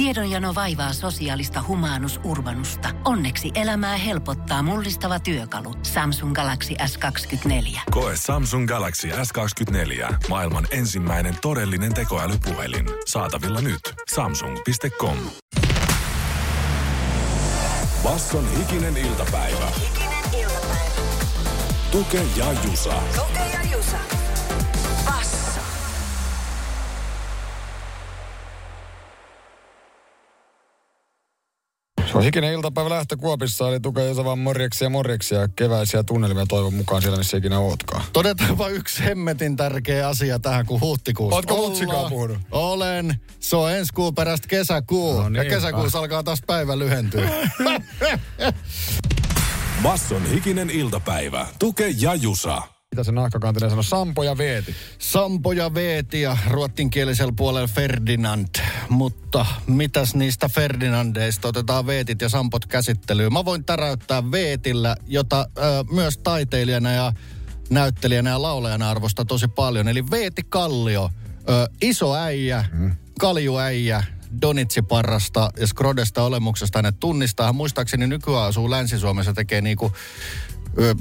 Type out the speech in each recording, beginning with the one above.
Tiedonjano vaivaa sosiaalista humanus urbanusta. Onneksi elämää helpottaa mullistava työkalu. Samsung Galaxy S24. Koe Samsung Galaxy S24. Maailman ensimmäinen todellinen tekoälypuhelin. Saatavilla nyt. Samsung.com. Basson hikinen iltapäivä. Hikinen iltapäivä. Tuke ja Jusa. Tuke ja Jusa. Hikinen iltapäivä lähtö Kuopissa, eli tukee Jesa vaan morjeksia morjeksia keväisiä tunnelmia toivon mukaan siellä, missä ikinä ootkaan. Todetaanpa yksi hemmetin tärkeä asia tähän, kun huhtikuussa Ootko mutsikaan puhunut? Olen. Se on ensi kuun perästä kesäkuu. No ja niin, kesäkuussa alkaa taas päivä lyhentyä. Basson hikinen iltapäivä. Tuke ja Jusa. Mitä se nahkakantinen sanoi? Sampo ja Veeti. Sampo ja Veeti ja ruottinkielisellä puolella Ferdinand. Mutta mitäs niistä Ferdinandeista otetaan Veetit ja Sampot käsittelyyn? Mä voin täräyttää Veetillä, jota ö, myös taiteilijana ja näyttelijänä ja laulajana arvostaa tosi paljon. Eli Veeti Kallio, ö, iso äijä, mm. kaljuäijä, Donitsiparrasta ja Skrodesta olemuksesta hänet tunnistaa. Hän muistaakseni nykyään asuu Länsi-Suomessa, tekee niinku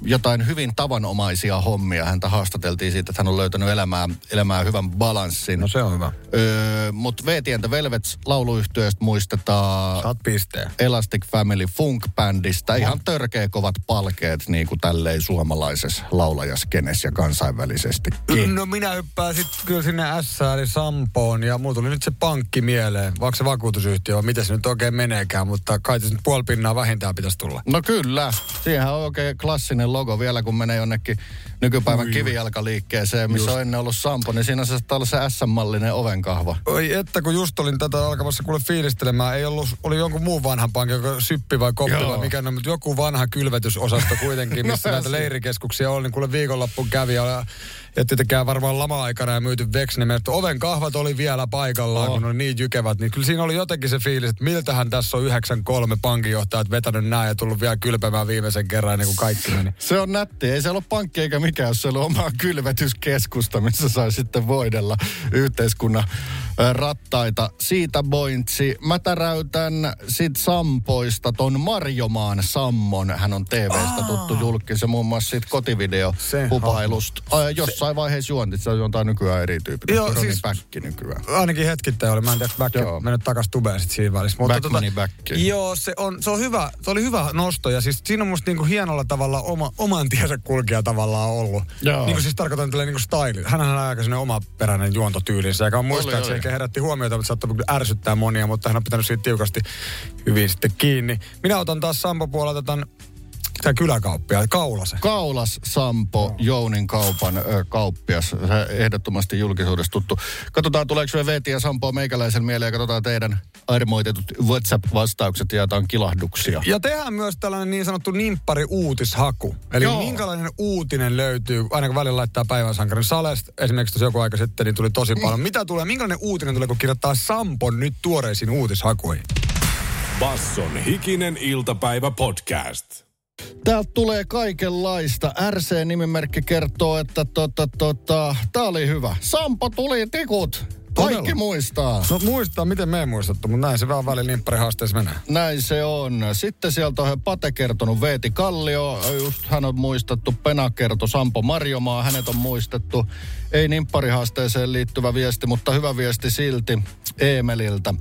jotain hyvin tavanomaisia hommia. Häntä haastateltiin siitä, että hän on löytänyt elämää, elämää hyvän balanssin. No se on hyvä. Öö, Mutta V-Tientä Velvets lauluyhtiöstä muistetaan Saat pisteen. Elastic Family Funk-bändistä. Ihan törkeä kovat palkeet niin kuin tälleen suomalaisessa laulajaskenessä ja kansainvälisesti. No minä hyppään sitten kyllä sinne S eli Sampoon ja mulla tuli nyt se pankki mieleen. Vaikka se vakuutusyhtiö on, miten se nyt oikein meneekään, mutta kai se nyt puoli pinnaa vähintään pitäisi tulla. No kyllä. Siihen on oikein klassinen logo vielä, kun menee jonnekin nykypäivän kivijalkaliikkeeseen, missä on ennen ollut Sampo, niin siinä saattaa olla se S-mallinen ovenkahva. Oi että kun just olin tätä alkamassa kuule fiilistelemään, ei ollut, oli jonkun muun vanhan pankin, joka syppi vai koppi Joo. vai mikä on, mutta joku vanha kylvetysosasto kuitenkin, missä No, näitä leirikeskuksia oli, niin kuule viikonloppuun kävi ja, ja tietenkään varmaan lama-aikana ja myyty veksi, niin että oven kahvat oli vielä paikallaan, Oh. kun ne oli niin jykevät, niin kyllä siinä oli jotenkin se fiilis, että miltähän tässä on 9-3 pankinjohtajat vetänyt näin ja tullut vielä kylpemään viimeisen kerran ennen kuin kaikki meni. Se on nätti. Ei se ole pankki eikä mikään, jos se on omaa kylvetyskeskusta, missä sai sitten voidella yhteiskunnan rattaita. Siitä pointsi. Mä täräytän sit Sampoista ton Marjomaan Sammon. Hän on TVstä tuttu julkki. Se muun muassa siitä kotivideo hupailusta. Jossain vaiheessa juontit, se juontaa nykyään eri tyyppi. Joo, Roni siis- Päkki nykyään. Ainakin hetkittäin oli. Mä en tiedä, back, mennyt takas tubeen sit siinä välissä. Backmani backi. Joo, se, on, se, on hyvä, se oli hyvä nosto. Ja siis siinä on musta niinku hienolla tavalla oma, oman tiensä kulkija tavallaan ollut. Joo. Niinku siis tarkoitan tällä niinku style. Hänhän on aika sellainen omaperäinen juontotyylinsä, joka on muistaakseni ehkä herätti huomiota, mutta saattoi ärsyttää monia, mutta hän on pitänyt siitä tiukasti hyvin sitten kiinni. Minä otan taas Sampo puolelta tämän, tämän kyläkauppia, Kaulasen. Kaulas Sampo, Jounin kaupan ö, kauppias. Se ehdottomasti julkisuudessa tuttu. Katsotaan, tuleeko vielä Veeti ja Sampo meikäläisen mieleen ja katsotaan teidän armoitetut WhatsApp-vastaukset ja jotain kilahduksia. Ja tehdään myös tällainen niin sanottu nimppari uutishaku. Eli Joo. Joo. minkälainen uutinen löytyy, aina kun välillä laittaa päivän sankarin Salesta, esimerkiksi tuossa joku aika sitten, niin tuli tosi paljon. Mitä tulee, minkälainen uutinen tulee, kun kirjoittaa Sampon nyt tuoreisiin uutishakuihin? Basson hikinen iltapäivä podcast. Täältä tulee kaikenlaista. RC-nimimerkki kertoo, että tota, tota, tää oli hyvä. Sampo tuli tikut. Kaikki Todella? muistaa. No muistaa, miten me ei muistettu, mutta näin se vähän välillä nimppari-haasteessa menee. Näin se on. Sitten sieltä on Pate kertonut Veeti Kallio, just hän on muistettu. Pena kertoi Sampo Marjomaa, hänet on muistettu. Ei nimpparihaasteeseen liittyvä viesti, mutta hyvä viesti silti Eemeliltä.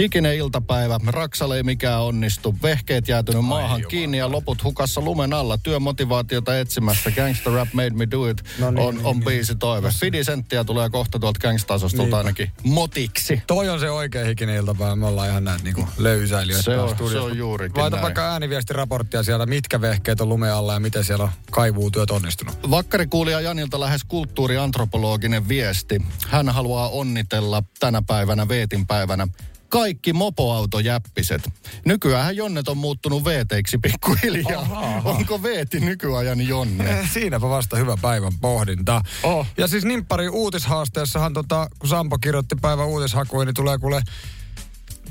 Hikinen iltapäivä, Raksale ei mikään onnistu. Vehkeet jäätynyt maahan kiinni ja loput hukassa lumen alla. Työmotivaatiota etsimässä. Gangsta Rap Made Me Do It No niin, on, niin, on niin. biisi toive. Fidisenttiä tulee kohta tuolta gangstasostolta ainakin motiksi. Toi on se oikea hikinen iltapäivä. Me ollaan ihan näitä niinku löysäilijöitä. Se on- se on juurikin Laita näin. vaikka ääniviestiraporttia sieltä, mitkä vehkeet on lumeen alla ja miten siellä on kaivuutyöt onnistunut. Vakkarikuulija Janilta lähes kulttuuriantropologinen viesti. Hän haluaa onnitella tänä päivänä, Veetin päivänä, kaikki mopoautojäppiset. Nykyään Jonnet on muuttunut veeteiksi pikkuhiljaa. Aha. Onko Veeti nykyajan Jonne? Siinäpä vasta hyvä päivän pohdinta. Oh. Ja siis nimppari uutishaasteessahan, tota, kun Sampo kirjoitti päivän uutishakuun, niin tulee kuule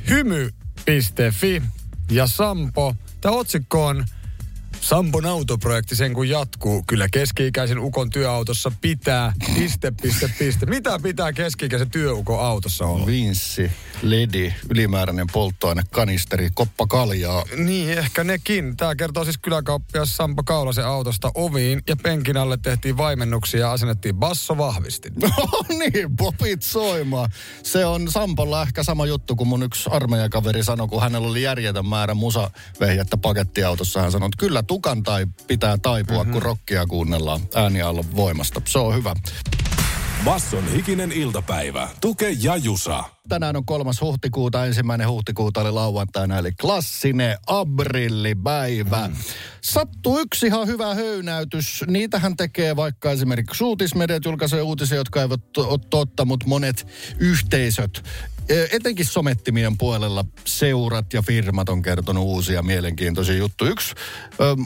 hymy.fi. Ja Sampo, tämä otsikko on Sampon autoprojekti sen kun jatkuu. Kyllä keski-ikäisen ukon työautossa pitää. Piste, piste, piste. Mitä pitää keski-ikäisen työukon autossa olla? Vinssi, ledi, ylimääräinen polttoaine, kanisteri, koppa kaljaa. Niin, ehkä nekin. Tämä kertoo siis kyläkauppias Sampo Kaulasen autosta oviin ja penkin alle tehtiin vaimennuksia ja asennettiin bassovahvistin. No niin, popit soimaan. Se on Sampolla ehkä sama juttu kuin mun yksi armeijakaveri sanoi, kun hänellä oli järjetön määrä musavehjettä pakettiautossa. Hän sanoi, että kyllä tukan tai pitää taipua, mm-hmm. kun rockia kuunnellaan ääniallon voimasta. Se on hyvä. Basson hikinen iltapäivä. Tuke ja Jusa. Tänään on kolmas huhtikuuta, ensimmäinen huhtikuuta oli lauantaina, eli klassinen abrillipäivä. Mm. Sattuu yksi ihan hyvä höynäytys. Niitähän tekee vaikka esimerkiksi uutismediat julkaisee uutisia, jotka eivät ole totta, mutta monet yhteisöt etenkin somettimien puolella seurat ja firmat on kertonut uusia mielenkiintoisia juttuja. Yksi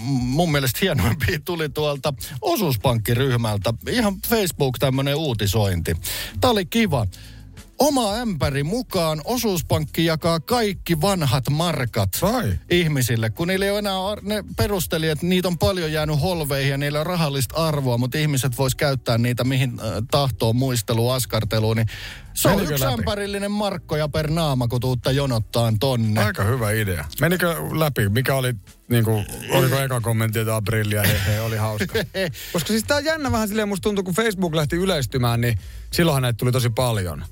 mun mielestä hienoimpi tuli tuolta osuuspankkiryhmältä. Ihan Facebook tämmöinen uutisointi. Tämä oli kiva oma ämpäri mukaan osuuspankki jakaa kaikki vanhat markat Vai? ihmisille, kun niillä ei ole enää, ne perusteli, että niitä on paljon jäänyt holveihin ja niillä on rahallista arvoa, mutta ihmiset vois käyttää niitä mihin äh, tahtoo muisteluun, askarteluun, niin se Menikö on yksi läpi? ämpärillinen markkoja per naama, kun tuutta jonottaan tonne. Aika hyvä idea. Menikö läpi? Mikä oli, niin kuin, oliko eka kommentti, että aprillia, he, he, oli hauska. Koska siis tää on jännä vähän silleen, musta tuntuu, kun Facebook lähti yleistymään, niin silloinhan näitä tuli tosi paljon.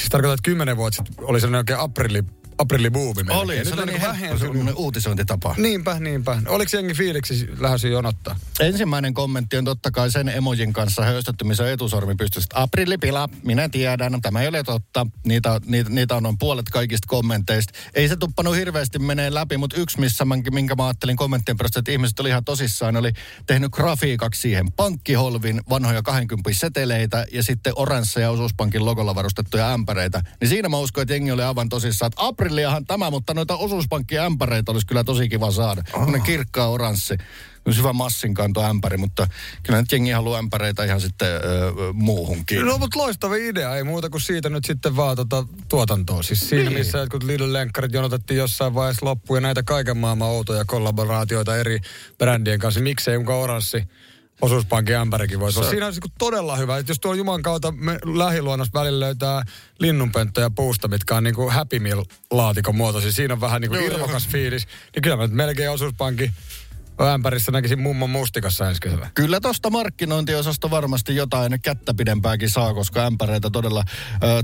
Siis tarkoittaa, että kymmenen vuotta sitten oli sellainen oikein aprilli aprillibuumi Oli, se oli niin helppo uutisointitapa. Niinpä, niinpä. Oliko jengi fiiliksi lähdössä jonottaa? Ensimmäinen kommentti on totta kai sen emojin kanssa höystetty, missä etusormi pystyy. Aprillipila, minä tiedän, tämä ei ole totta. Niitä, niitä, niitä on noin puolet kaikista kommenteista. Ei se tuppanut hirveästi menee läpi, mutta yksi, missä mä, minkä mä ajattelin kommenttien perusteella, että ihmiset oli ihan tosissaan, oli tehnyt grafiikaksi siihen pankkiholvin vanhoja 20 seteleitä ja sitten oransseja osuuspankin logolla varustettuja ämpäreitä. Niin siinä mä uskon, että jengi oli aivan tosissaan, että aprilliahan tämä, mutta noita osuuspankkiämpäreitä olisi kyllä tosi kiva saada. Oh. kirkkaa oranssi. Olisi hyvä massinkanto ämpäri, mutta kyllä nyt jengi haluaa ämpäreitä ihan sitten öö, muuhunkin. No mutta loistava idea, ei muuta kuin siitä nyt sitten vaan tota, tuotantoa. Siis siinä niin. missä jotkut Lidl-lenkkarit jonotettiin jossain vaiheessa loppuun ja näitä kaiken maailman outoja kollaboraatioita eri brändien kanssa. Miksei mukaan oranssi osuuspankin ämpärikin voisi olla. Siinä olisi niinku todella hyvä, että jos tuolla Juman kautta me lähiluonnossa välillä löytää linnunpönttöjä puusta, mitkä on niinku Happy Meal-laatikon muotoisia, siinä on vähän niinku irvokas fiilis, niin kyllä mä melkein osuuspankin ämpärissä näkisin mummon mustikassa ensi kesällä. Kyllä tosta markkinointiosasta varmasti jotain kättä pidempääkin saa, koska ämpäreitä todella,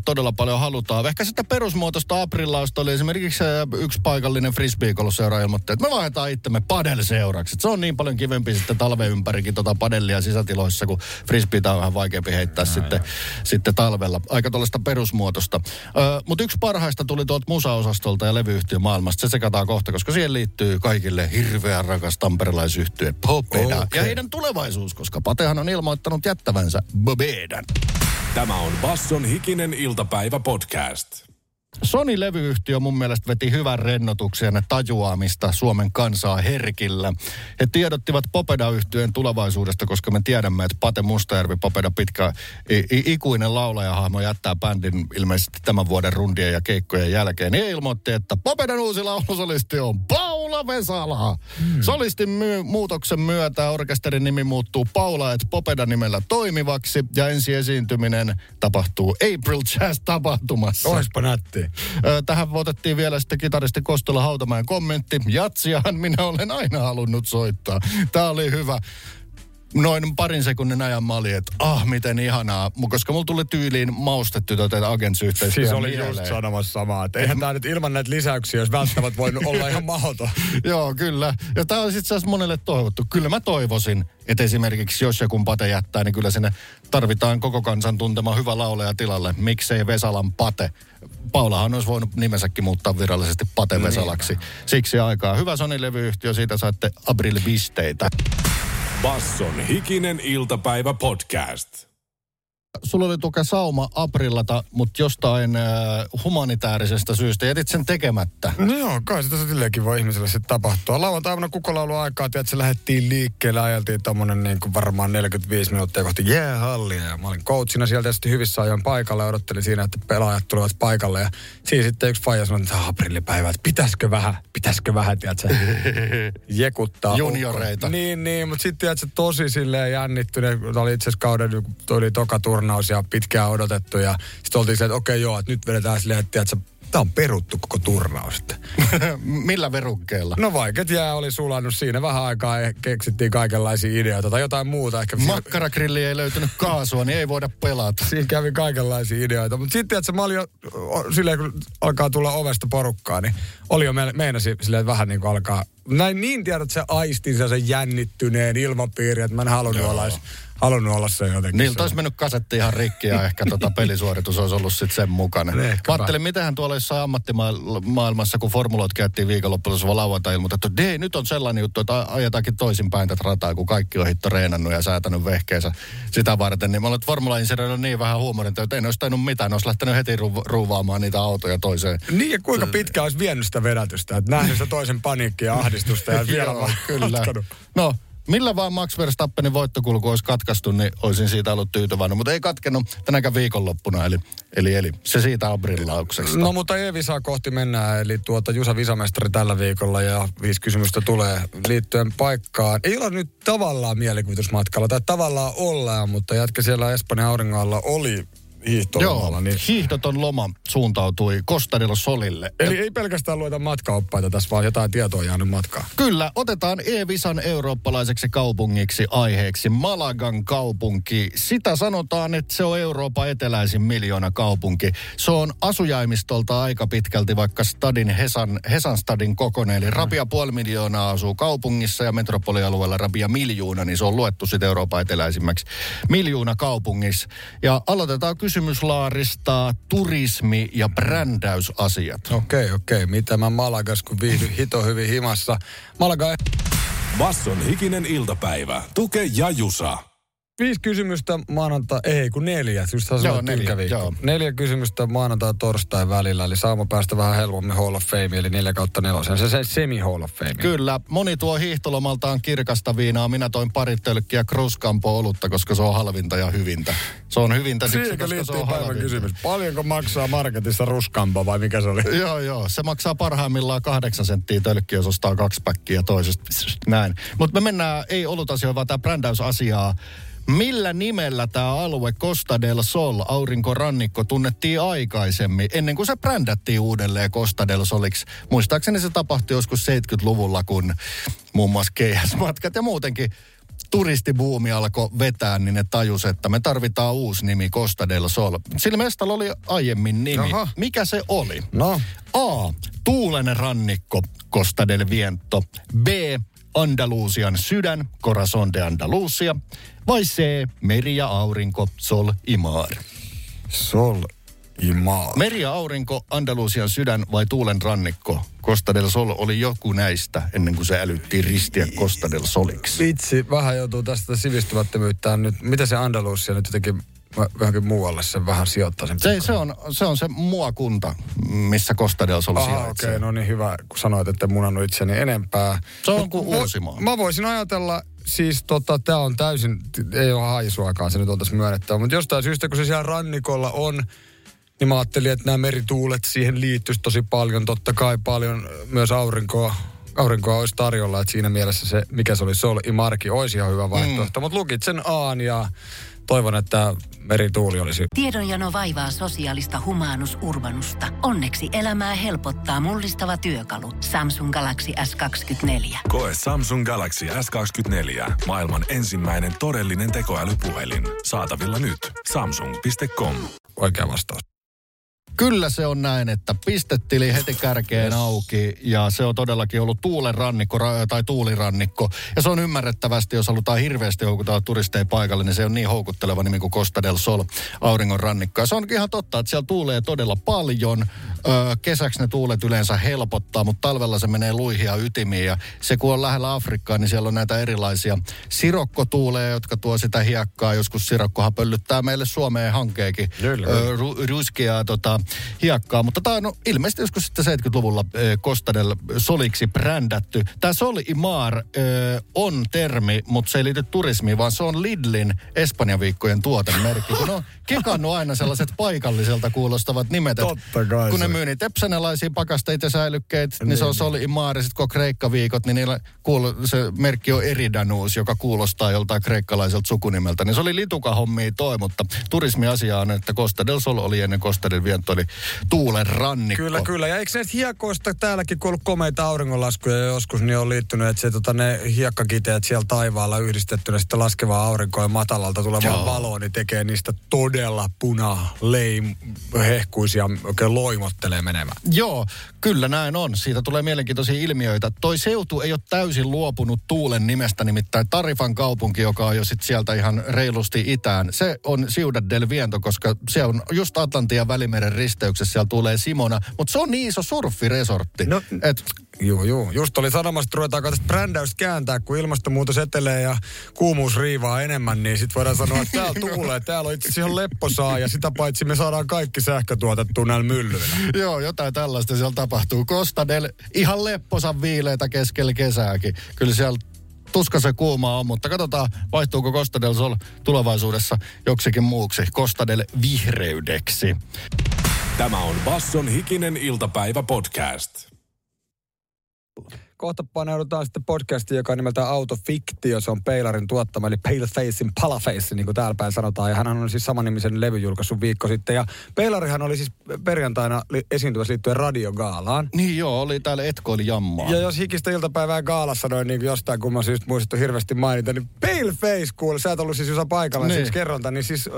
todella paljon halutaan. Ehkä sitä perusmuotoista aprillausta oli esimerkiksi yksi paikallinen frisbeegolfseura ilmoitti, että me vaihdetaan itsemme padelseuraksi. Se on niin paljon kivempi sitten talven ympärikin tota padellia sisätiloissa, kun frisbeitä on vähän vaikeampi heittää no, sitten, sitten talvella. Aika tuollaista perusmuotoista. Mutta yksi parhaista tuli tuolta musaosastolta ja levyyhtiön maailmasta. Se sekataan kohta, koska siihen liittyy kaikille hirveän rakas Tampere tamperelaisyhtye Popeda okay. ja heidän tulevaisuus, koska Patehan on ilmoittanut jättävänsä Bobedan. Tämä on Basson hikinen iltapäivä podcast. Sony-levyyhtiö mun mielestä veti hyvän rennotuksen ja tajuamista Suomen kansaa herkillä. He tiedottivat Popeda-yhtyeen tulevaisuudesta, koska me tiedämme, että Pate Mustajärvi, Popeda pitkä ikuinen laulajahahmo jättää bändin ilmeisesti tämän vuoden rundien ja keikkojen jälkeen. He ilmoitti, että Popedan uusi laulusolisti on Paula Vesala. Hmm. Solistin my- muutoksen myötä orkesterin nimi muuttuu Paula et Popeda nimellä toimivaksi ja ensi esiintyminen tapahtuu April Jazz-tapahtumassa. Oispa nätti. Tähän otettiin vielä sitten kitaristi Kostola Hautamäen kommentti. Jatsiahan minä olen aina halunnut soittaa. Tämä oli hyvä noin parin sekunnin ajan mä olin, että ah, miten ihanaa. Koska mulla tuli tyyliin maustettu tätä agents Siis oli mieleen. just sanomassa samaa, että eihän tämä nyt ilman näitä lisäyksiä, jos välttämättä voinut olla ihan mahdoton. Joo, kyllä. Ja tämä on sitten monelle toivottu. Kyllä mä toivoisin, että esimerkiksi jos joku Pate jättää, niin kyllä sinne tarvitaan koko kansan tuntema hyvä laulaja tilalle. Miksei Vesalan Pate? Paulahan olisi voinut nimensäkin muuttaa virallisesti Pate Vesalaksi. Niin. Siksi aikaa. Hyvä Sony-levyyhtiö, siitä saatte Abril-pisteitä. Basson hikinen iltapäivä podcast. Sulla oli tuke sauma aprillata, mutta jostain äh, humanitaarisesta syystä jätit sen tekemättä. No joo, kai sitä silleenkin voi ihmiselle sitten tapahtua. Lauantaina kukolaulu aikaa, että se lähdettiin liikkeelle, ajeltiin tommonen niin kuin varmaan 45 minuuttia kohti jäähallia. Ja mä olin coachina sieltä sitten hyvissä ajoin paikalle ja odottelin siinä, että pelaajat tulevat paikalle. Ja siinä sitten yksi faija sanoi, että aprillipäivä, että pitäisikö vähän, pitäisikö vähän, tiedätkö, jekuttaa. Junioreita. Niin, niin, mutta sitten tiedätkö, tosi silleen jännittynyt. Tämä oli itse asiassa kauden, oli toka turnaus ja pitkään odotettu. Ja sitten oltiin silleen, että okei joo, että nyt vedetään silleen, että tiedätkö, tämä on peruttu koko turnaus. Millä verukkeella? No vaiket jää oli sulannut siinä vähän aikaa ja keksittiin kaikenlaisia ideoita tai jotain muuta. Ehkä Makkaragrilli ei löytynyt kaasua, niin ei voida pelata. siinä kävi kaikenlaisia ideoita. Mutta sitten, että mä olin jo, o- silleen kun alkaa tulla ovesta porukkaa, niin oli jo me, meinasi silleen, että vähän niin kuin alkaa, näin niin tiedät, että se aistin se, se jännittyneen ilmapiiri, että mä en halunnut olla, halunnut olla se jotenkin. Niiltä olisi mennyt kasetti ihan rikki ja ehkä tota pelisuoritus olisi ollut sitten sen mukana. Mä ajattelin, mitähän tuolla jossain ammattimaailmassa, kun formuloit käytiin viikonloppuisessa lauantai ilmoitettu, että "Dei, nyt on sellainen juttu, että ajetaankin toisinpäin tätä rataa, kun kaikki on hitto reenannut ja säätänyt vehkeensä sitä varten. Niin mä olen, formula on niin vähän huumorinta, että ei ne olisi tainnut mitään. Olisi lähtenyt heti ru- ruuvaamaan niitä autoja toiseen. Niin ja kuinka pitkä olisi vienyt sitä vedätystä, että nähnyt sitä toisen paniikkia ja ahdistusta ja vielä Joo, vaan kyllä. No, millä vaan Max Verstappenin voittokulku olisi katkaistu, niin olisin siitä ollut tyytyväinen. Mutta ei katkennut tänäkään viikonloppuna, eli, eli, eli se siitä on brillauksesta. No mutta E-visaa kohti mennään, eli tuota Jusa Visamestari tällä viikolla ja viisi kysymystä tulee liittyen paikkaan. Ei olla nyt tavallaan mielikuvitusmatkalla, tai tavallaan ollaan, mutta jätkä siellä Espanjan auringolla oli hiihtolomalla. Joo, Niin, hiihdoton loma suuntautui Kostadilla Solille. eli ei pelkästään lueta matkaoppaita tässä, vaan jotain tietoa jäänyt matkaan. Kyllä, otetaan E-Visan eurooppalaiseksi kaupungiksi aiheeksi Malagan kaupunki. Sitä sanotaan, että se on Euroopan eteläisin miljoona kaupunki. Se on asujaimistolta aika pitkälti vaikka stadin Hesan, Hesan stadin kokoinen. Eli rapia puoli miljoonaa asuu kaupungissa ja metropolialueella rapia miljoona, niin se on luettu sitten Euroopan eteläisimmäksi miljoona kaupungissa. Ja aloitetaan kysymyslaarista turismi- ja brändäysasiat. Okei, okei. Mitä mä Malagas, kun viihdyn hito hyvin himassa. Malaga Basson hikinen iltapäivä. Tuke ja Jusa. Viisi kysymystä maanantai, ei kun neljä, just Joo, neljä, joo. neljä kysymystä maanantai torstai välillä, eli saama päästä vähän helpommin Hall of Fame, eli neljä kautta nelosen. Se, se semi Hall of Fame. Kyllä, moni tuo hiihtolomaltaan kirkasta viinaa. Minä toin pari tölkkiä Kruskampo olutta, koska se on halvinta ja hyvintä. Se on hyvintä siksi, Siihen koska se on halvinta. kysymys. Paljonko maksaa marketissa ruskampa vai mikä se oli? Joo, joo. Se maksaa parhaimmillaan kahdeksan senttiä tölkki, jos ostaa kaksi päkkiä toisesta. Näin. Mutta me mennään, ei olutasioihin, vaan tämä brändäysasiaa. Millä nimellä tämä alue Costa del Sol, aurinkorannikko, tunnettiin aikaisemmin, ennen kuin se brändättiin uudelleen Costa del Soliksi? Muistaakseni se tapahtui joskus 70-luvulla, kun muun muassa keihäsmatkat ja muutenkin turistibuumi alkoi vetää, niin ne tajus, että me tarvitaan uusi nimi Costa del Sol. Sillä mestalla oli aiemmin nimi. Jaha. Mikä se oli? No, A. Tuulenen rannikko, Costa del Viento. B. Andalusian sydän, Corazon de Andalusia. Vai C. Meri ja aurinko, Sol Imar. Sol Imaa. Meri ja aurinko, Andalusian sydän vai Tuulen rannikko? Costa del Sol oli joku näistä ennen kuin se älyttiin ristiä Costa del Soliksi. Vitsi, vähän joutuu tästä sivistymättömyyttään nyt. Mitä se Andalusia nyt jotenkin johonkin muualle sen vähän sijoittaa sen Se, se, on, se on se muakunta, missä Costa del Sol sijaitsee. okei, okay, no niin hyvä, kun sanoit, että munannut itseni enempää. Se on Mut kuin Uusimaa. Mä voisin ajatella, siis tota, tää on täysin, ei ole haisuakaan se nyt on tässä myönnettävä, mutta jostain syystä, kun se siellä rannikolla on, niin mä ajattelin, että nämä merituulet siihen liittyisi tosi paljon. Totta kai paljon myös aurinkoa, aurinkoa olisi tarjolla, että siinä mielessä se, mikä se oli, Sol Imarki, olisi ihan hyvä vaihtoehto. Mm. Mutta lukit sen Aan ja toivon, että merituuli olisi Tiedonjano vaivaa sosiaalista humanus urbanusta. Onneksi elämää helpottaa mullistava työkalu. Samsung Galaxy S24. Koe Samsung Galaxy S24. Maailman ensimmäinen todellinen tekoälypuhelin. Saatavilla nyt. Samsung.com. oikea vastaus. Kyllä se on näin, että pistetili heti kärkeen auki ja se on todellakin ollut tuulen rannikko ra- tai tuulirannikko. Ja se on ymmärrettävästi, jos halutaan hirveästi houkutella turisteja paikalle, niin se on niin houkutteleva nimi kuin Costa del Sol, auringon rannikko. Ja se on ihan totta, että siellä tuulee todella paljon. Öö, kesäksi ne tuulet yleensä helpottaa, mutta talvella se menee luihia ytimiin. Ja se kun on lähellä Afrikkaa, niin siellä on näitä erilaisia sirokkotuuleja, jotka tuo sitä hiekkaa. Joskus sirokkohan pöllyttää meille Suomeen hankeekin öö, ru- ruskeaa tota, hiekkaa. Mutta tämä on no, ilmeisesti joskus sitten 70-luvulla ö, Costa del Soliksi brändätty. Tämä Sol Imar ö, on termi, mutta se ei liity turismiin, vaan se on Lidlin Espanjan viikkojen tuotemerkki. Kun on kekannut aina sellaiset paikalliselta kuulostavat nimet. Totta kai Kun ne myy niitä epsanelaisia pakasteita ja säilykkeitä, niin, niin se on Sol Imar. Ja sitten kun on Kreikka-viikot, niin niillä kuulu, se merkki on Eridanus, joka kuulostaa joltain kreikkalaiselta sukunimeltä. Niin se oli lituka hommia toi, mutta turismiasia on, että Costa del Sol oli ennen Costa del Viento, oli tuulen rannikko. Kyllä, kyllä. Ja eikö näistä hiekoista täälläkin, kun ollut komeita auringonlaskuja joskus, niin on liittynyt, että se, tota, ne hiekkakiteet siellä taivaalla yhdistettynä sitten laskevaa aurinkoa ja matalalta tulevaa Joo. valoa, niin tekee niistä todella puna, leim, hehkuisia, oikein loimottelee menemään. Joo, kyllä näin on. Siitä tulee mielenkiintoisia ilmiöitä. Toi seutu ei ole täysin luopunut tuulen nimestä, nimittäin Tarifan kaupunki, joka on jo sit sieltä ihan reilusti itään. Se on Ciudad del Viento, koska se on just Atlantin ja Välimeren risteyksessä, siellä tulee Simona. Mutta se on niin iso surfiresortti. No, et, Joo, joo. Just oli sanomassa, että ruvetaanko tästä brändäystä kääntää, kun ilmastonmuutos etelee ja kuumuus riivaa enemmän, niin sitten voidaan sanoa, että täällä tuulee, täällä on itse asiassa ihan lepposaa ja sitä paitsi me saadaan kaikki sähkö tuotettua näillä myllyillä. Joo, jotain tällaista siellä tapahtuu. Costa del, ihan lepposan viileitä keskellä kesääkin. Kyllä siellä tuskasen kuumaa on, mutta katsotaan, vaihtuuko Costa del Sol tulevaisuudessa joksikin muuksi. Costa del vihreydeksi. Tämä on Basson hikinen iltapäivä podcast. Kohta paneudutaan sitten podcastiin, joka on nimeltään Autofiktio. Se on Peilarin tuottama, eli Palefacein Palaface, niin kuin täällä päin sanotaan. Ja hän on siis samannimisen levy julkaissut viikko sitten. Ja Peilarihan oli siis perjantaina li- esiintymässä liittyen radiogaalaan. Niin joo, oli täällä etkoili jammaa. Ja jos hikistä iltapäivää gaalassa noin niin jostain kumman syystä muistettu hirveästi mainita, niin Paleface kuule, sä et ollut siis Jusa paikalla, niin. Siis kerronta, niin siis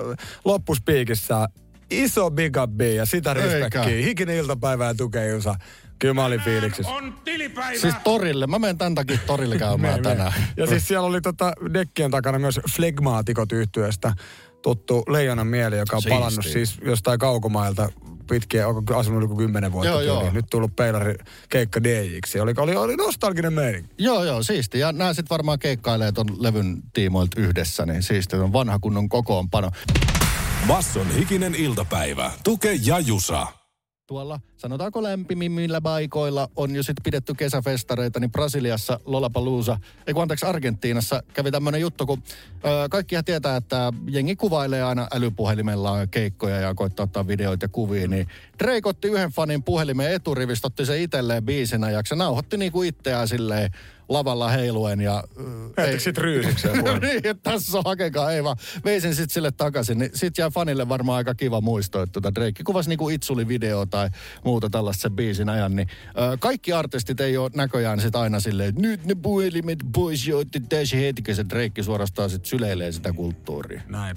loppuspiikissä iso big up B ja sitä respektiä. Hikinen iltapäivää tukee Jusa. Kyllä mä olin fiiliksissä. on tilipäivä. Siis torille, mä menen tämän takia torille käymään Me- me- tänään. Ja siis siellä oli tota dekkien takana myös flegmaatikot yhtyöstä tuttu Leijonan mieli, joka on Siistiä. palannut siis jostain kaukomailta pitkiä, onko asunut yli kuin kymmenen vuotta Joo, joo. Nyt tullut peilari keikka DJiksi. Oli, oli, oli nostalginen meininki. Joo, joo, siisti. Ja nämä sitten varmaan keikkailee ton levyn tiimoilta yhdessä, niin siisti. On vanha kunnon kokoonpano. Basson hikinen iltapäivä. Tuke ja Jusa. Tuolla, sanotaanko lämpimimmillä paikoilla, on jo sitten pidetty kesäfestareita, niin Brasiliassa Lollapalooza, ei kun anteeksi Argentiinassa kävi tämmöinen juttu, kun ö, kaikkihan tietää, että jengi kuvailee aina älypuhelimellaan keikkoja ja koittaa ottaa videoita ja kuvia, niin Drake otti yhden fanin puhelimen eturivistä, otti se itselleen biisin ajaksi ja nauhoitti niinku itseään silleen lavalla heiluen ja... ö, Heitikö sit ryysikseen niin, tässä on hakekaa, ei vaan. Vein sen sitten sille takaisin, niin sit jää fanille varmaan aika kiva muisto, että tota Drake kuvasi niinku itsuli video tai muuta tällaista sen biisin ajan, niin ö, kaikki artistit ei ole näköjään sit aina silleen, että nyt ne puhelimet pois täysin heti, kun se Drake suorastaan sit syleilee sitä kulttuuria. Näin.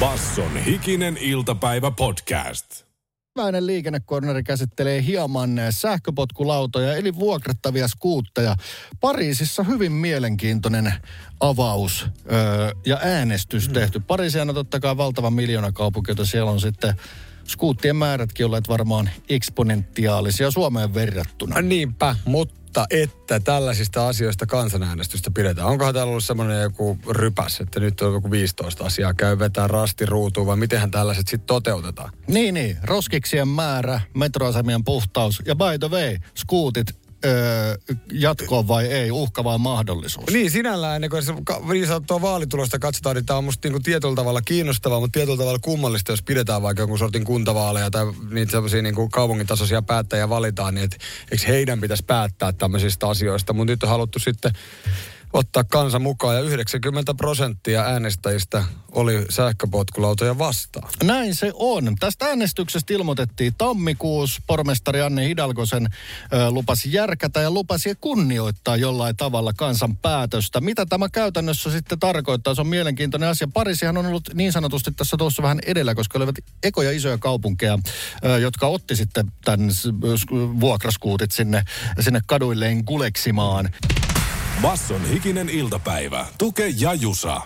Basson hikinen iltapäivä podcast. Ensimmäinen liikennekorneri käsittelee hieman sähköpotkulautoja eli vuokrattavia skuutteja. Pariisissa hyvin mielenkiintoinen avaus öö, ja äänestys tehty. Pariisiana totta kai valtava miljoonakaupunki, jota siellä on sitten skuuttien määrätkin olleet varmaan eksponentiaalisia Suomeen verrattuna. Niinpä, mutta että tällaisista asioista kansanäänestystä pidetään. Onkohan täällä ollut semmoinen joku rypäs, että nyt on joku 15 asiaa, käy vetää rasti ruutuun, vai mitenhän tällaiset sitten toteutetaan? Niin, niin. Roskiksien määrä, metroasemien puhtaus ja by the way, skuutit jatkoon vai ei, uhka vai mahdollisuus. Niin, sinällään ennen kuin se niin sanottua vaalitulosta katsotaan, niin tämä on musta niinku tietyllä tavalla kiinnostavaa, mutta tietyllä tavalla kummallista, jos pidetään vaikka jonkun sortin kuntavaaleja tai niitä sellaisia niinku kaupungin-tasoisia päättäjiä valitaan, niin et, eikö heidän pitäisi päättää tämmöisistä asioista, mutta nyt on haluttu sitten ottaa kansa mukaan ja 90 prosenttia äänestäjistä oli sähköpotkulautoja vastaan. Näin se on. Tästä äänestyksestä ilmoitettiin tammikuussa. Pormestari Anne Hidalgosen ö, lupasi järkätä ja lupasi kunnioittaa jollain tavalla kansan päätöstä. Mitä tämä käytännössä sitten tarkoittaa? Se on mielenkiintoinen asia. Pariisihan on ollut niin sanotusti tässä tuossa vähän edellä, koska olivat ekoja isoja kaupunkeja, ö, jotka otti sitten tämän vuokraskuutit sinne, sinne kaduilleen kuleksimaan. Basson hikinen iltapäivä. Tuke ja Jusa.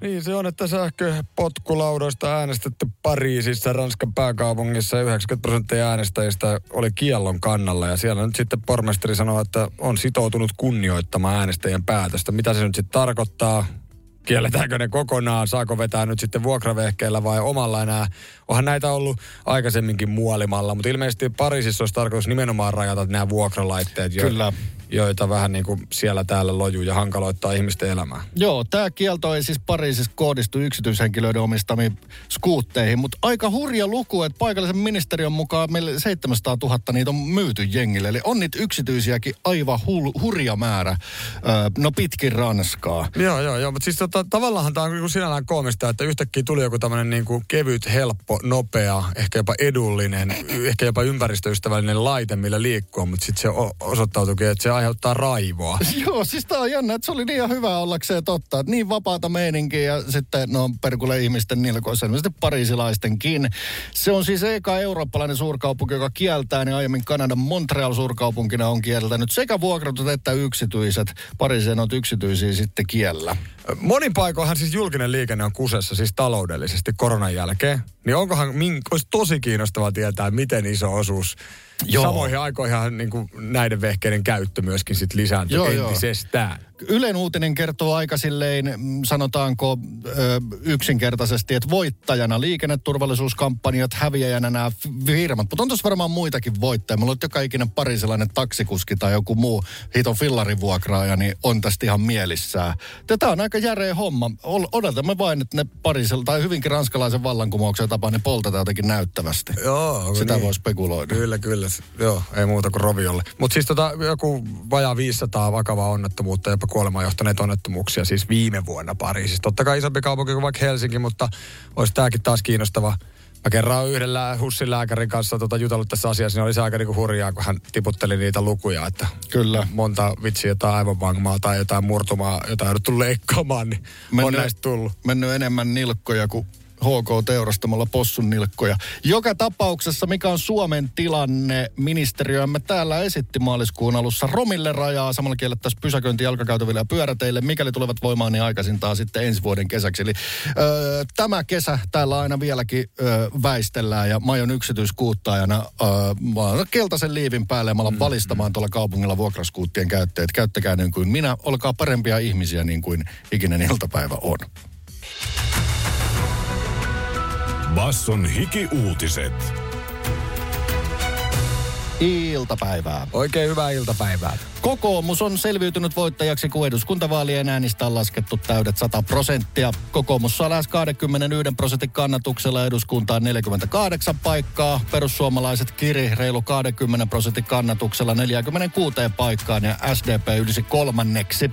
Niin se on, että sähköpotkulaudoista äänestetty Pariisissa, Ranskan pääkaupungissa ja 90 prosenttia äänestäjistä oli kiellon kannalla. Ja siellä nyt sitten pormestari sanoo, että on sitoutunut kunnioittamaan äänestäjien päätöstä. Mitä se nyt sitten tarkoittaa? Kielletäänkö ne kokonaan? Saako vetää nyt sitten vuokravehkeellä vai omalla enää? Onhan näitä ollut aikaisemminkin muualimalla, mutta ilmeisesti Pariisissa olisi tarkoitus nimenomaan rajata nämä vuokralaitteet, jo, Kyllä. Joita vähän niin kuin siellä täällä lojuu ja hankaloittaa ihmisten elämää. Joo, tämä kielto ei siis Pariisissa kohdistu yksityishenkilöiden omistamiin skuutteihin, mutta aika hurja luku, että paikallisen ministeriön mukaan meille 700 000 niitä on myyty jengille. Eli on niitä yksityisiäkin aivan hul- hurja määrä, öö, no pitkin Ranskaa. Joo, joo, joo. Mutta siis tota, tavallaan tämä on niinku sinällään koomista, että yhtäkkiä tuli joku tämmöinen niinku kevyt, helppo, nopea, ehkä jopa edullinen, ehkä jopa ympäristöystävällinen laite, millä liikkuu, mutta sitten se osoittautuikin, että se aiheuttaa raivoa. Joo, siis tää on jännä, että se oli niin hyvä ollakseen totta. Että niin vapaata meininkiä ja sitten no perkulle ihmisten nilkoissa, ilmeisesti pariisilaistenkin. Se on siis eka eurooppalainen suurkaupunki, joka kieltää, niin aiemmin Kanadan Montreal suurkaupunkina on kieltänyt sekä vuokratut että yksityiset. Pariisien on yksityisiä sitten kiellä. Monin paikoinhan siis julkinen liikenne on kusessa siis taloudellisesti koronan jälkeen. Niin onkohan, min, olisi tosi kiinnostavaa tietää, miten iso osuus Joo. Samoihin aikoihin niin kuin näiden vehkeiden käyttö myöskin sit lisääntyy Joo, joo. entisestään. Ylen uutinen kertoo aika silleen, mm, sanotaanko ö, yksinkertaisesti, että voittajana liikenneturvallisuuskampanjat, häviäjänä nämä firmat. Mutta on tuossa varmaan muitakin voittajia. Mulla on joka ikinen parisellainen taksikuski tai joku muu hiton fillarivuokraaja, niin on tästä ihan mielissään. Tämä on aika järeä homma. Odotamme vain, että ne parisella tai hyvinkin ranskalaisen vallankumouksen tapaan ne poltetaan jotenkin näyttävästi. Joo, Sitä niin. voi spekuloida. Kyllä, kyllä. Joo, ei muuta kuin roviolle. Mutta siis tota, joku vajaa 500 vakavaa onnettomuutta, jopa kuolemaan johtaneet onnettomuuksia siis viime vuonna Pariisissa. Totta kai isompi kaupunki kuin vaikka Helsinki, mutta olisi tämäkin taas kiinnostava. Mä kerran yhden lää, Hussin lääkärin kanssa tota, jutellut tässä asiassa, niin oli se aika niinku hurjaa, kun hän tiputteli niitä lukuja, että Kyllä. monta vitsiä jotain aivovangmaa tai jotain murtumaa, jota on jouduttu leikkaamaan, niin on Mennyt- näistä tullut. mennyt enemmän nilkkoja kuin HK-teurastamalla possun nilkkoja. Joka tapauksessa, mikä on Suomen tilanne, ministeriömme täällä esitti maaliskuun alussa Romille rajaa, samalla kiellettäisiin pysäköinti jalkakäytäville ja pyöräteille, mikäli tulevat voimaan niin aikaisintaan sitten ensi vuoden kesäksi. Eli ö, tämä kesä täällä aina vieläkin ö, väistellään ja mä aion yksityiskuuttajana ö, mä oon keltaisen liivin päälle ja mä alan valistamaan tuolla kaupungilla vuokraskuuttien käyttäjät. Käyttäkää niin kuin minä, olkaa parempia ihmisiä niin kuin ikinen iltapäivä on. Basson hiki-uutiset. Iltapäivää. Oikein hyvää iltapäivää. Kokoomus on selviytynyt voittajaksi, kun eduskuntavaalien äänistä on laskettu täydet 100 prosenttia. Kokoomus saa lähes 21 prosentin kannatuksella eduskuntaan 48 paikkaa. Perussuomalaiset kiri reilu 20 prosentin kannatuksella 46 paikkaan ja SDP ylisi kolmanneksi.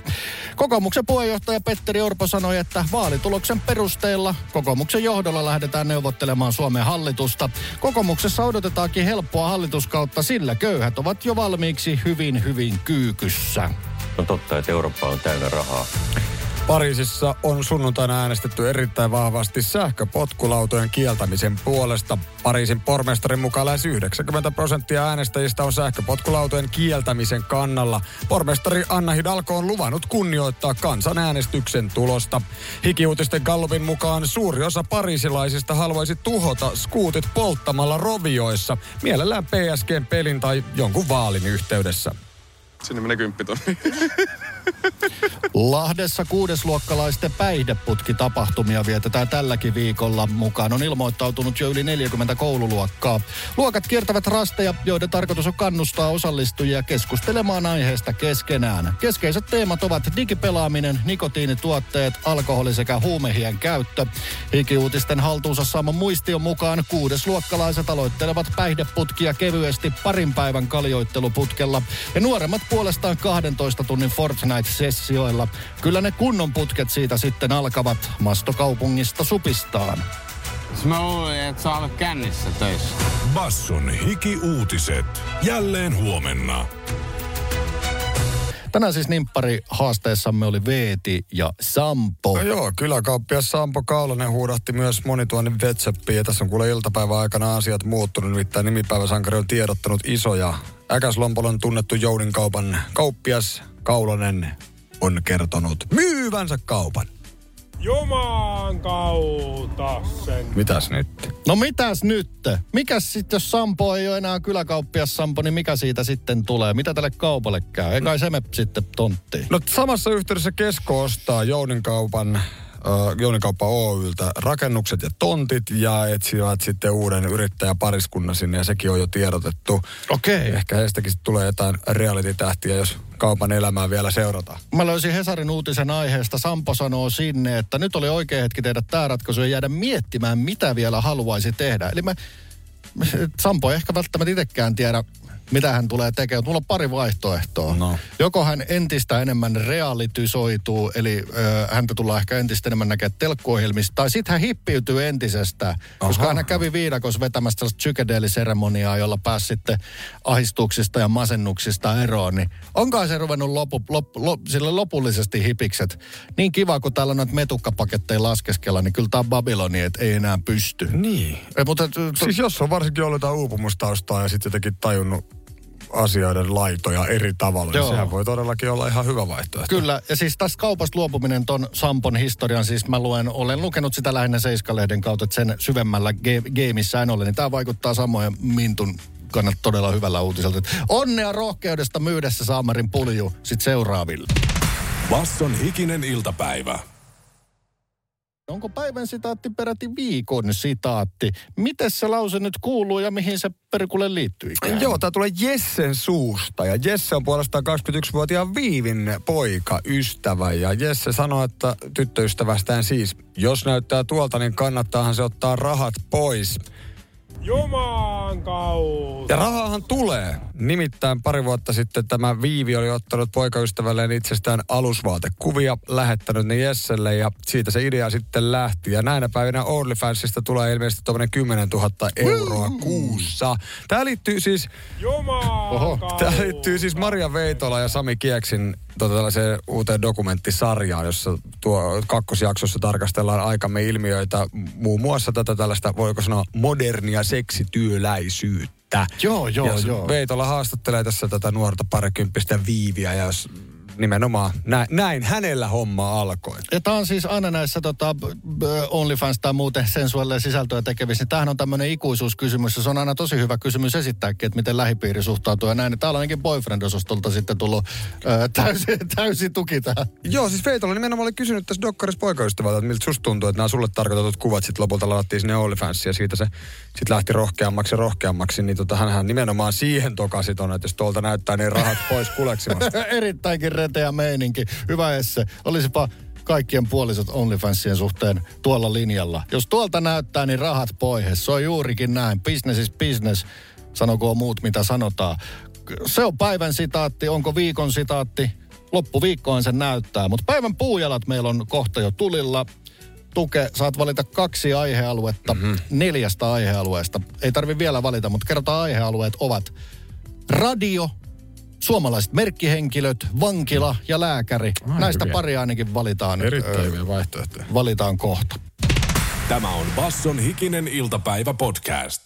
Kokoomuksen puheenjohtaja Petteri Orpo sanoi, että vaalituloksen perusteella kokoomuksen johdolla lähdetään neuvottelemaan Suomen hallitusta. Kokoomuksessa odotetaankin helppoa hallituskautta, sillä köyhät ovat jo valmiiksi hyvin, hyvin kyykyssä. On totta, että Eurooppa on täynnä rahaa. Pariisissa on sunnuntaina äänestetty erittäin vahvasti sähköpotkulautojen kieltämisen puolesta. Pariisin pormestarin mukaan lähes 90 prosenttia äänestäjistä on sähköpotkulautojen kieltämisen kannalla. Pormestari Anna Hidalko on luvannut kunnioittaa kansanäänestyksen tulosta. Hikiuutisten Gallupin mukaan suuri osa pariisilaisista haluaisi tuhota skuutit polttamalla rovioissa, mielellään PSGn pelin tai jonkun vaalin yhteydessä. Sinne menee kymppitonni. Lahdessa kuudesluokkalaisten päihdeputkitapahtumia vietetään tälläkin viikolla. Mukaan on ilmoittautunut jo yli 40 koululuokkaa. Luokat kiertävät rasteja, joiden tarkoitus on kannustaa osallistujia keskustelemaan aiheesta keskenään. Keskeiset teemat ovat digipelaaminen, nikotiinituotteet, alkoholi sekä huumehien käyttö. Hikiuutisten haltuunsa saaman muistion mukaan kuudesluokkalaiset aloittelevat päihdeputkia kevyesti parin päivän kaljoitteluputkella. Ja nuoremmat puolestaan 12 tunnin Fortnite Night-sessioilla. Kyllä ne kunnon putket siitä sitten alkavat mastokaupungista supistaan. Mä luulin, että sä olet kännissä töissä. Basson hiki-uutiset. Jälleen huomenna. Tänään siis nimppari haasteessamme oli Veeti ja Sampo. No joo, kyläkauppias Sampo Kaulanen huudahti myös monituonnin Whatsappiin. Ja tässä on kuule iltapäivän aikana asiat muuttunut. Nimittäin nimipäiväsankari on tiedottanut isoja. Äkäslompolon tunnettu Jounin-kaupan kauppias Kaulanen on kertonut myyvänsä kaupan. Jumaan kautta sen. Mitäs nyt? No mitäs nyt? Mikäs sitten, jos Sampo ei ole enää kyläkauppias Sampo, niin mikä siitä sitten tulee? Mitä tälle kaupalle käy? Ei kai se me sitten tonttiin. No samassa yhteydessä Kesko ostaa Jounin-kaupan Uh, Jounikauppa Oyltä rakennukset ja tontit ja etsivät sitten uuden yrittäjäpariskunnan sinne ja sekin on jo tiedotettu. Okei. Ehkä heistäkin tulee jotain reality-tähtiä, jos kaupan elämää vielä seurataan. Mä löysin Hesarin uutisen aiheesta. Sampo sanoo sinne, että nyt oli oikea hetki tehdä tämä ratkaisu ja jäädä miettimään, mitä vielä haluaisi tehdä. Eli mä, Sampo ei ehkä välttämättä itsekään tiedä, mitä hän tulee tekemään. Mulla on pari vaihtoehtoa. No. Joko hän entistä enemmän realitysoituu, eli ö, häntä tullaan ehkä entistä enemmän näkemään telkkuohjelmista, tai sitten hän hippiytyy entisestään, koska Aha. hän kävi viidakossa vetämässä sellaista psykedeeliseremoniaa, jolla pääsi sitten ahistuksista ja masennuksista eroon, niin onkaan se ruvennut lopu, lop, lop, sille lopullisesti hipikset. Niin kiva, kun täällä noita metukkapaketteja laskeskella, niin kyllä tämä on Babyloni, että ei enää pysty. Niin. Ei, mutta, Siis jos on varsinkin ollut jotain uupumustaustaa ja sitten jotenkin tajunnut asioiden laitoja eri tavalla, Joo. niin sehän voi todellakin olla ihan hyvä vaihtoehto. Kyllä, ja siis tästä kaupasta luopuminen ton Sampon historian, siis mä luen, olen lukenut sitä lähinnä Seiska-lehden kautta, että sen syvemmällä ge- geimissä en ole, niin tämä vaikuttaa samoin Mintun kannalta todella hyvällä uutiselta. että Onnea rohkeudesta myydessä Saamarin pulju sit seuraaville. Basson hikinen iltapäivä. Onko päivän sitaatti peräti viikon sitaatti? Miten se lause nyt kuuluu ja mihin se perkulle liittyy? Joo, tämä tulee Jessen suusta. Ja Jesse on puolestaan 21-vuotiaan Viivin poika, ystävä. Ja Jesse sanoi, että tyttöystävästään siis, jos näyttää tuolta, niin kannattaahan se ottaa rahat pois. Jumaan kautta. Ja rahahan tulee. Nimittäin pari vuotta sitten tämä Viivi oli ottanut poikaystävälleen itsestään alusvaatekuvia, lähettänyt ne Jesselle ja siitä se idea sitten lähti. Ja näinä päivinä OnlyFansista tulee ilmeisesti tuommoinen 10 000 euroa kuussa. Tämä liittyy siis Jumaan. Tämä liittyy siis Maria Veitola ja Sami Kieksin tota, tällaiseen uuteen dokumenttisarjaan, jossa tuo kakkosjaksossa tarkastellaan aikamme ilmiöitä, muun muassa tätä tällaista, voiko sanoa, modernia seksityöläisyyttä. Joo, joo, ja joo. Veitola haastattelee tässä tätä nuorta parikymppistä viiviä ja jos nimenomaan näin, näin hänellä homma alkoi. Ja tämä on siis aina näissä tota, OnlyFans tai muuten sensuaalia sisältöä tekevissä, niin tämähän on tämmöinen ikuisuuskysymys. Ja se on aina tosi hyvä kysymys esittääkin, että miten lähipiiri suhtautuu ja näin. Ja Täällä on ainakin boyfriend-osastolta sitten tullut ö, täysi, täysi tuki tähän. Joo, siis Veitola nimenomaan oli kysynyt tässä Dokkarissa poikaystävältä, että miltä susta tuntuu, että nämä sulle tarkoitetut kuvat sitten lopulta ladattiin sinne OnlyFansiin ja siitä se sitten lähti rohkeammaksi ja rohkeammaksi, niin tota, hänhän nimenomaan siihen tokasi ton, että jos tuolta näyttää, niin rahat pois kuleksimasta. Erittäinkin reteä meininki. Hyvä esse. Olisipa kaikkien puolisot OnlyFansien suhteen tuolla linjalla. Jos tuolta näyttää, niin rahat pois. Se on juurikin näin. Business is business. Sanokoon muut, mitä sanotaan. Se on päivän sitaatti. Onko viikon sitaatti? Loppuviikkoon sen näyttää. Mutta päivän puujalat meillä on kohta jo tulilla. Tuke, saat valita kaksi aihealuetta mm-hmm. neljästä aihealueesta. Ei tarvi vielä valita, mutta kerrotaan aihealueet ovat radio, suomalaiset merkkihenkilöt, vankila ja lääkäri. Ai, Näistä hyviä. pari ainakin valitaan. Erittäin ö, hyviä vaihtoehtoja. Valitaan kohta. Tämä on Basson hikinen iltapäivä podcast.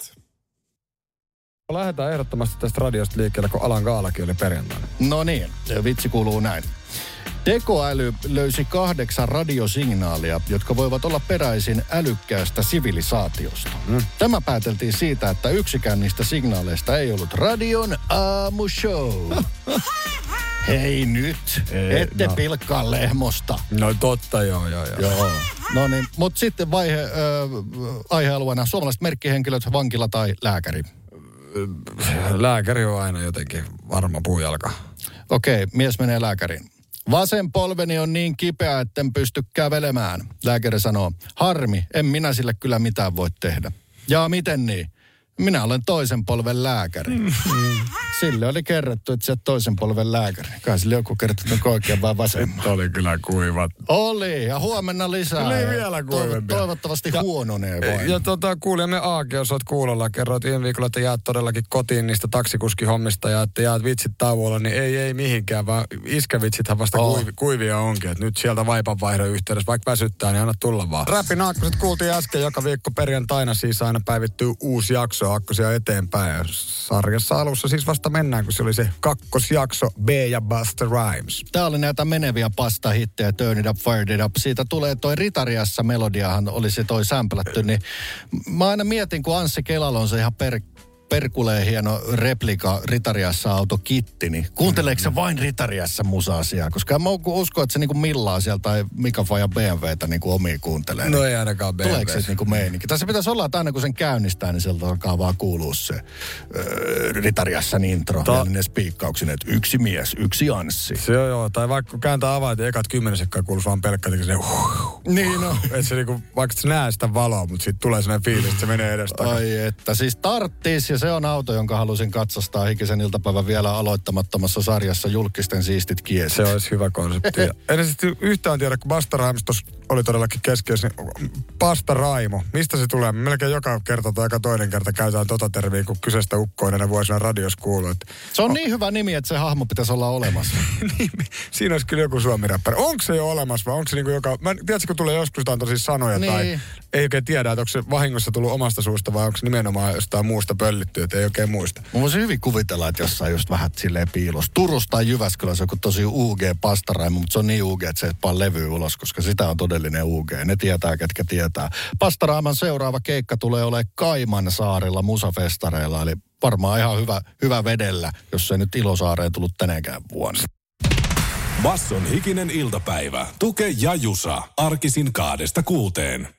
Lähdetään ehdottomasti tästä radiosta liikkeelle, kun Alan Gaalakin oli perjantaina. No niin, vitsi kuuluu näin. Tekoäly löysi kahdeksan radiosignaalia, jotka voivat olla peräisin älykkäästä sivilisaatiosta. Mm. Tämä pääteltiin siitä, että yksikään niistä signaaleista ei ollut radion aamushow. Hei nyt, Ei, ette no. pilkkaa lehmosta. No totta, joo, joo, joo. Joo. No niin, mutta sitten vaihe, ö, aihealueena suomalaiset merkkihenkilöt, vankila tai lääkäri. Lääkäri on aina jotenkin varma puujalka. Okei, mies menee lääkäriin. Vasen polveni on niin kipeä, etten pysty kävelemään. Lääkäri sanoo, harmi, en minä sille kyllä mitään voi tehdä. Ja miten niin? Minä olen toisen polven lääkäri. Mm. Sille oli kerrottu, että sä oot toisen polven lääkäri. Kai sille joku kerrottu, että oikein vai vasemman. Oli kyllä kuivat. Oli, ja huomenna lisää. Oli Ja vielä kuivempia. Toivottavasti huononee vain. Ja tota, kuulijamme Aake, jos oot kuulolla, kerroit viime viikolla, että jäät todellakin kotiin niistä taksikuskihommista ja että jäät vitsit tauolla, niin ei, ei mihinkään, vaan iskävitsithän vasta Oh. oh. kuivi, kuivia onkin. Et nyt sieltä vaipanvaihdon yhteydessä, vaikka väsyttää, niin anna tulla vaan. Räpinaakkoset kuultiin äsken, joka viikko perjantaina siis aina päivittyy uusi jakso akkosia eteenpäin. Ja sarjassa alussa siis vasta mennään, kun se oli se kakkosjakso B ja Buster Rhymes. Tää oli näitä meneviä pastahittejä, Turn It Up, Fire It Up. Siitä tulee toi Ritariassa melodiahan olisi toi sämplätty, niin mä aina mietin, kun Anssi Kelalo on se ihan per, perkuleen hieno replika Ritariassa autokitti, niin kuunteleeko se vain Ritariassa musa-asiaa? Koska en mä usko, että se niinku millaa sieltä tai Mika Faja BMWtä niinku omia kuuntelee. No ei ainakaan BMW. Tuleeko se niinku meininki? Tässä pitäisi olla, että aina kun sen käynnistää, niin sieltä alkaa vaan kuulua se öö, Ritariassa intro. Ta- ja ne spiikkauksin, että yksi mies, yksi Anssi. Se joo, joo. Tai vaikka kääntää avaita, ekat kymmenen sekkaa kuuluu vaan pelkkä tekee se huh. Niin no. Et se niinku, vaikka et sä näe sitä valoa, mutta sitten tulee sellainen fiilis, että se menee edestä. Ai että, siis tarttis ja se on auto, jonka halusin katsastaa hikisen iltapäivän vielä aloittamattomassa sarjassa Julkisten siistit kiesit. Se olisi hyvä konsepti. En sitten yhtään tiedä, kun Basta oli todellakin keskiössä, niin Pasta Raimo. Mistä se tulee? Melkein joka kerta tai joka toinen kerta käytetään tota termiä, kun kyseistä ukkoinen vuosina radios kuuluu. Että Se on niin hyvä nimi, että se hahmo pitäisi olla olemassa. niin, siinä olisi kyllä joku suomiräppäri. Onko se jo olemassa vai onko se niinku joka... Mä, en- tiedätkö, kun tulee joskus jotain tosi sanoja Niin. tai ei oikein tiedä, että onko se vahingossa tullut omasta suusta vai onko se nimenomaan jostain muusta pöllitty, että ei oikein muista. Mä voisin hyvin kuvitella, että jossain just vähän silleen piilos. Turussa tai Jyväskylässä joku tosi UG pastaraimo, mutta se on niin UG, että se ei vaan levy ulos, koska sitä on todellinen UG. Ne tietää, ketkä tietää. Pastaraiman seuraava keikka tulee olemaan Kaiman saarella musafestareilla, eli varmaan ihan hyvä, hyvä vedellä, jos se nyt Ilosaareen tullut tänäkään vuonna. Basson hikinen iltapäivä. Tuke ja Jusa. Arkisin kaadesta kuuteen.